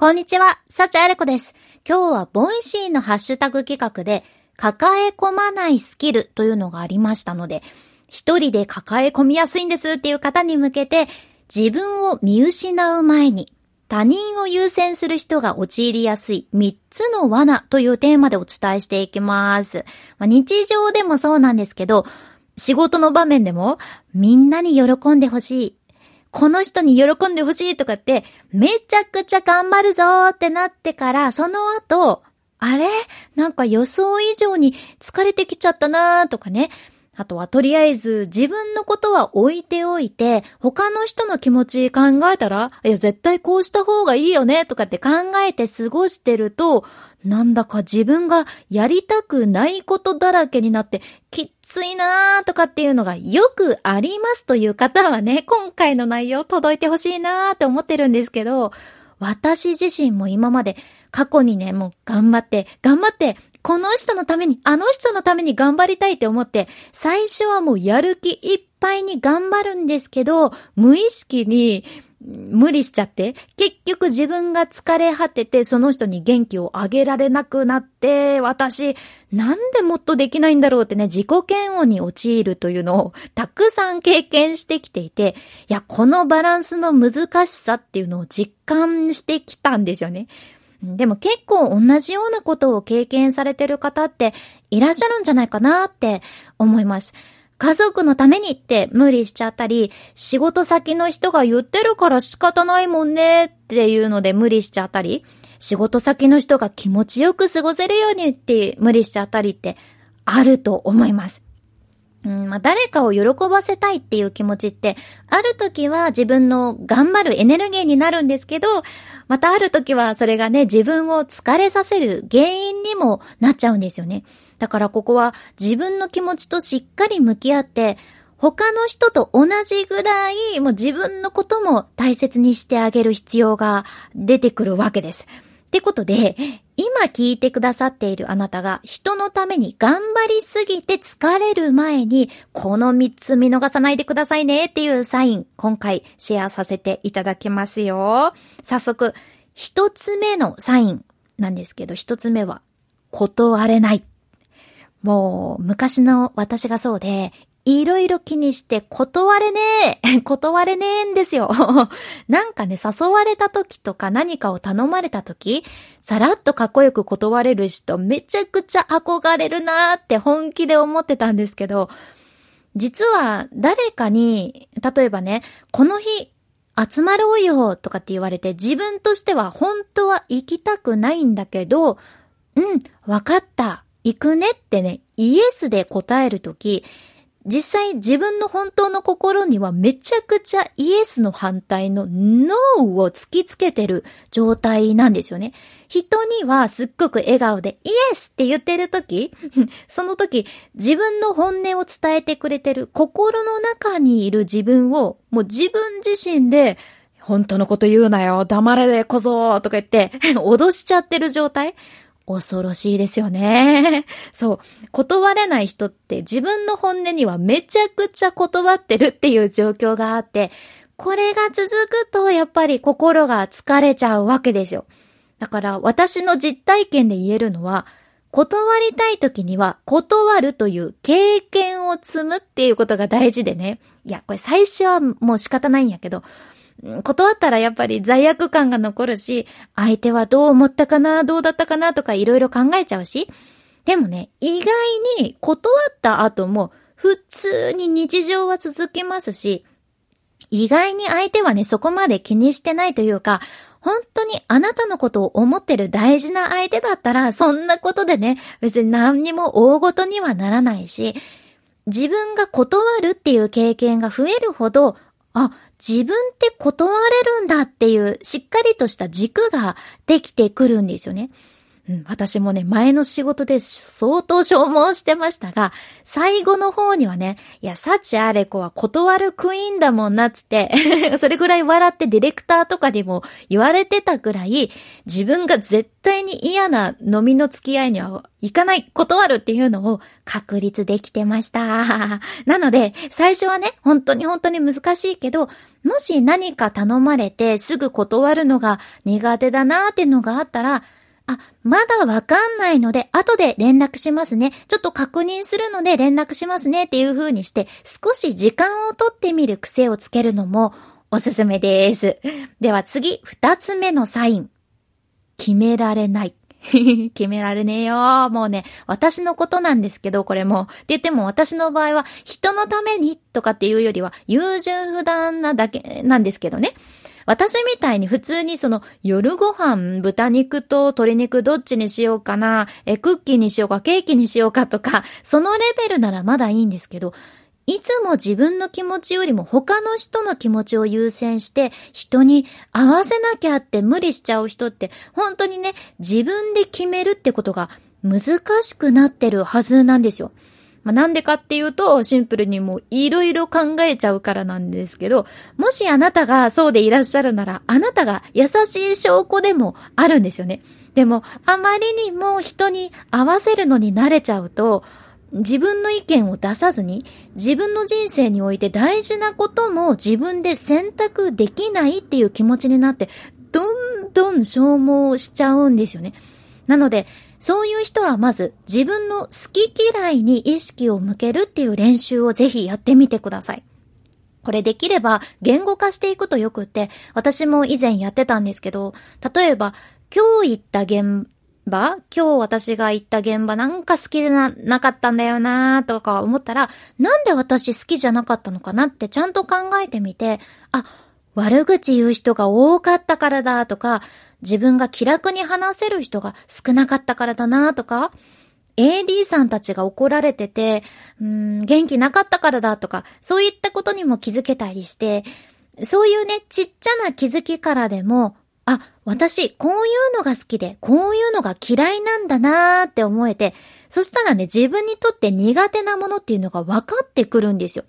こんにちは、サチアレコです。今日は Voicy のハッシュタグ企画で、抱え込まないスキルというのがありましたので、一人で抱え込みやすいんですっていう方に向けて、自分を見失う前に、他人を優先する人が陥りやすい3つの罠というテーマでお伝えしていきます。まあ、日常でもそうなんですけど、仕事の場面でもみんなに喜んでほしい。この人に喜んでほしいとかって、めちゃくちゃ頑張るぞーってなってから、その後、あれ？なんか予想以上に疲れてきちゃったなーとかね。あとはとりあえず自分のことは置いておいて、他の人の気持ち考えたら、いや絶対こうした方がいいよねとかって考えて過ごしてると、なんだか自分がやりたくないことだらけになって、きっついなーとかっていうのがよくありますという方はね、今回の内容届いてほしいなーって思ってるんですけど、私自身も今まで過去にね、もう頑張って、頑張って、この人のために、あの人のために頑張りたいって思って、最初はもうやる気いっぱいに頑張るんですけど、無意識に、無理しちゃって、結局自分が疲れ果てて、その人に元気をあげられなくなって、私、なんでもっとできないんだろうってね、自己嫌悪に陥るというのをたくさん経験してきていて、いや、このバランスの難しさっていうのを実感してきたんですよね。でも結構同じようなことを経験されてる方っていらっしゃるんじゃないかなって思います。家族のためにって無理しちゃったり、仕事先の人が言ってるから仕方ないもんねっていうので無理しちゃったり、仕事先の人が気持ちよく過ごせるようにって無理しちゃったりってあると思います。うんまあ、誰かを喜ばせたいっていう気持ちって、ある時は自分の頑張るエネルギーになるんですけど、またある時はそれがね、自分を疲れさせる原因にもなっちゃうんですよね。だからここは自分の気持ちとしっかり向き合って、他の人と同じぐらい、もう自分のことも大切にしてあげる必要が出てくるわけです。ってことで、今聞いてくださっているあなたが人のために頑張りすぎて疲れる前に、この3つ見逃さないでくださいねっていうサイン、今回シェアさせていただきますよ。早速、1つ目のサインなんですけど、1つ目は、断れない。もう、昔の私がそうで、いろいろ気にして断れねえ 断れねえんですよ。なんかね、誘われた時とか何かを頼まれた時、さらっとかっこよく断れる人めちゃくちゃ憧れるなーって本気で思ってたんですけど、実は誰かに、例えばね、この日集まろうよとかって言われて自分としては本当は行きたくないんだけど、うん、わかった、行くねってね、イエスで答えるとき、実際自分の本当の心にはめちゃくちゃイエスの反対のノーを突きつけてる状態なんですよね。人にはすっごく笑顔でイエスって言ってる時 その時自分の本音を伝えてくれてる心の中にいる自分をもう自分自身で本当のこと言うなよ黙れでこぞとか言って 脅しちゃってる状態恐ろしいですよね。そう。断れない人って自分の本音にはめちゃくちゃ断ってるっていう状況があって、これが続くとやっぱり心が疲れちゃうわけですよ。だから私の実体験で言えるのは、断りたい時には断るという経験を積むっていうことが大事でね。いや、これ最初はもう仕方ないんやけど、断ったらやっぱり罪悪感が残るし、相手はどう思ったかな、どうだったかなとかいろいろ考えちゃうし、でもね、意外に断った後も普通に日常は続きますし、意外に相手はね、そこまで気にしてないというか、本当にあなたのことを思ってる大事な相手だったら、そんなことでね、別に何にも大ごとにはならないし、自分が断るっていう経験が増えるほど、あ、自分って断れるんだっていうしっかりとした軸ができてくるんですよね。うん、私もね、前の仕事で相当消耗してましたが、最後の方にはね、いや、幸あれ子は断るクイーンだもんなっつって それぐらい笑ってディレクターとかにも言われてたぐらい、自分が絶対に嫌な飲みの付き合いには行かない、断るっていうのを確立できてました。なので、最初はね、本当に本当に難しいけど、もし何か頼まれてすぐ断るのが苦手だなーっていうのがあったら、あ、まだわかんないので、後で連絡しますね。ちょっと確認するので連絡しますねっていう風にして、少し時間をとってみる癖をつけるのもおすすめです。では次、二つ目のサイン。決められない。決められねえよ。もうね、私のことなんですけど、これも。って言っても私の場合は、人のためにとかっていうよりは、優柔不断なだけなんですけどね。私みたいに普通にその夜ご飯豚肉と鶏肉どっちにしようかな、え、クッキーにしようかケーキにしようかとか、そのレベルならまだいいんですけど、いつも自分の気持ちよりも他の人の気持ちを優先して人に合わせなきゃって無理しちゃう人って本当にね、自分で決めるってことが難しくなってるはずなんですよ。まあ、なんでかっていうと、シンプルにもういろいろ考えちゃうからなんですけど、もしあなたがそうでいらっしゃるなら、あなたが優しい証拠でもあるんですよね。でも、あまりにも人に合わせるのに慣れちゃうと、自分の意見を出さずに、自分の人生において大事なことも自分で選択できないっていう気持ちになって、どんどん消耗しちゃうんですよね。なので、そういう人はまず自分の好き嫌いに意識を向けるっていう練習をぜひやってみてください。これできれば言語化していくとよくって、私も以前やってたんですけど、例えば今日行った現場今日私が行った現場なんか好きじゃなかったんだよなとか思ったら、なんで私好きじゃなかったのかなってちゃんと考えてみて、あ、悪口言う人が多かったからだとか、自分が気楽に話せる人が少なかったからだなとか、AD さんたちが怒られてて、うん、元気なかったからだとか、そういったことにも気づけたりして、そういうね、ちっちゃな気づきからでも、あ、私、こういうのが好きで、こういうのが嫌いなんだなーって思えて、そしたらね、自分にとって苦手なものっていうのが分かってくるんですよ。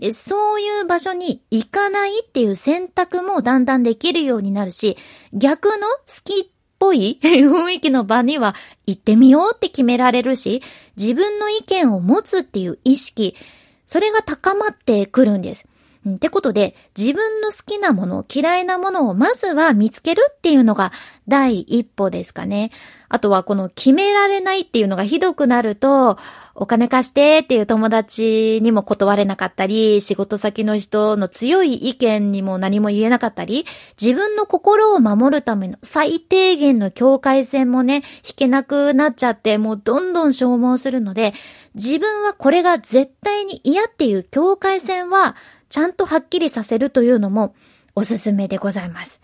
で、そういう場所に行かないっていう選択もだんだんできるようになるし、逆の好きっぽい 雰囲気の場には行ってみようって決められるし、自分の意見を持つっていう意識、それが高まってくるんです。ってことで、自分の好きなもの、嫌いなものをまずは見つけるっていうのが第一歩ですかね。あとはこの決められないっていうのがひどくなると、お金貸してっていう友達にも断れなかったり、仕事先の人の強い意見にも何も言えなかったり、自分の心を守るための最低限の境界線もね、引けなくなっちゃって、もうどんどん消耗するので、自分はこれが絶対に嫌っていう境界線は、ちゃんとはっきりさせるというのもおすすめでございます。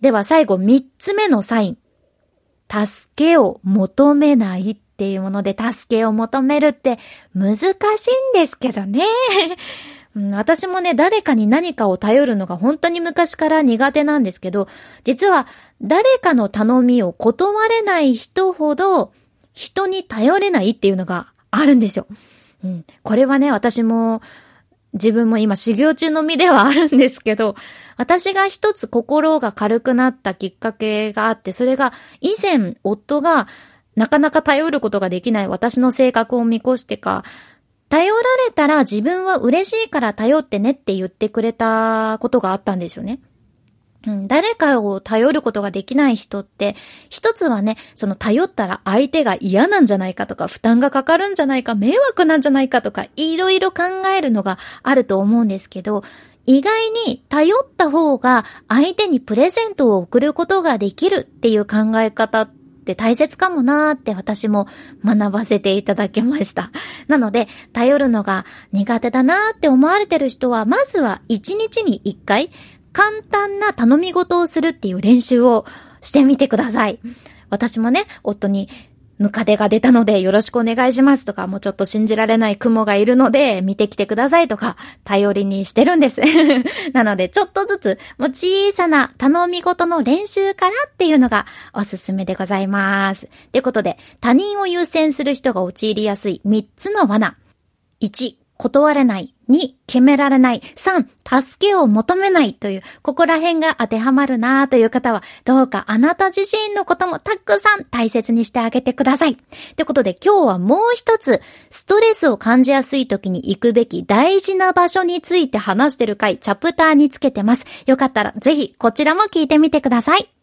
では最後三つ目のサイン。助けを求めないっていうもので助けを求めるって難しいんですけどね。私もね、誰かに何かを頼るのが本当に昔から苦手なんですけど、実は誰かの頼みを断れない人ほど人に頼れないっていうのがあるんですよ。うん、これはね、私も自分も今修行中の身ではあるんですけど、私が一つ心が軽くなったきっかけがあって、それが以前夫がなかなか頼ることができない私の性格を見越してか、頼られたら自分は嬉しいから頼ってねって言ってくれたことがあったんですよね。うん、誰かを頼ることができない人って、一つはね、その頼ったら相手が嫌なんじゃないかとか、負担がかかるんじゃないか、迷惑なんじゃないかとか、いろいろ考えるのがあると思うんですけど、意外に頼った方が相手にプレゼントを送ることができるっていう考え方って大切かもなーって私も学ばせていただきました。なので、頼るのが苦手だなーって思われてる人は、まずは一日に一回、簡単な頼み事をするっていう練習をしてみてください。私もね、夫にムカデが出たのでよろしくお願いしますとか、もうちょっと信じられない雲がいるので見てきてくださいとか、頼りにしてるんです。なので、ちょっとずつ、もう小さな頼み事の練習からっていうのがおすすめでございます。ということで、他人を優先する人が陥りやすい3つの罠。1、断れない。2、決められない。3、助けを求めないという、ここら辺が当てはまるなという方は、どうかあなた自身のこともたくさん大切にしてあげてください。ということで今日はもう一つ、ストレスを感じやすい時に行くべき大事な場所について話してる回、チャプターにつけてます。よかったらぜひこちらも聞いてみてください。